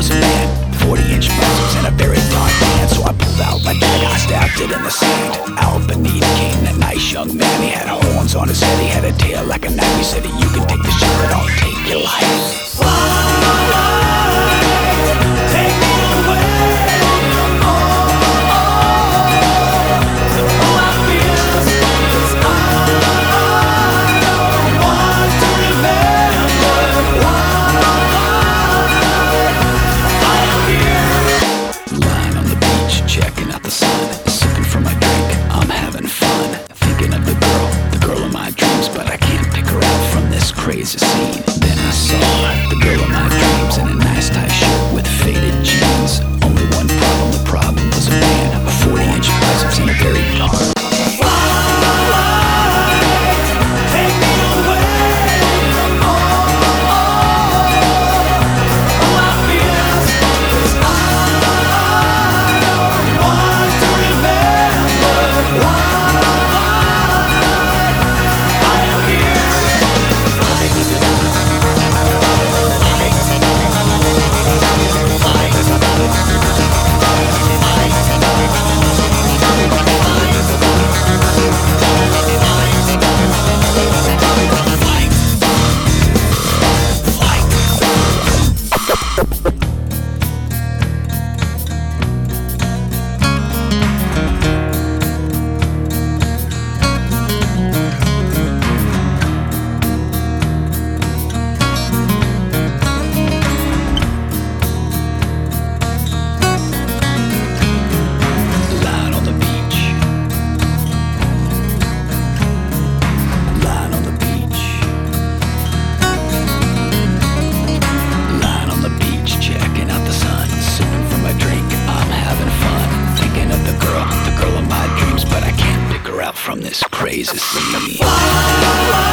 was man. 40 inch biceps and a very dark tan. So I pulled out my dagger, I stabbed it in the sand. Out beneath came that nice young man. He had horns on his head, he had a tail like a knife. He said, You can take the shot, but I'll take your life. scene. Then I saw the girl of my dreams in a nice tight shirt with faded jeans. from this crazy sea.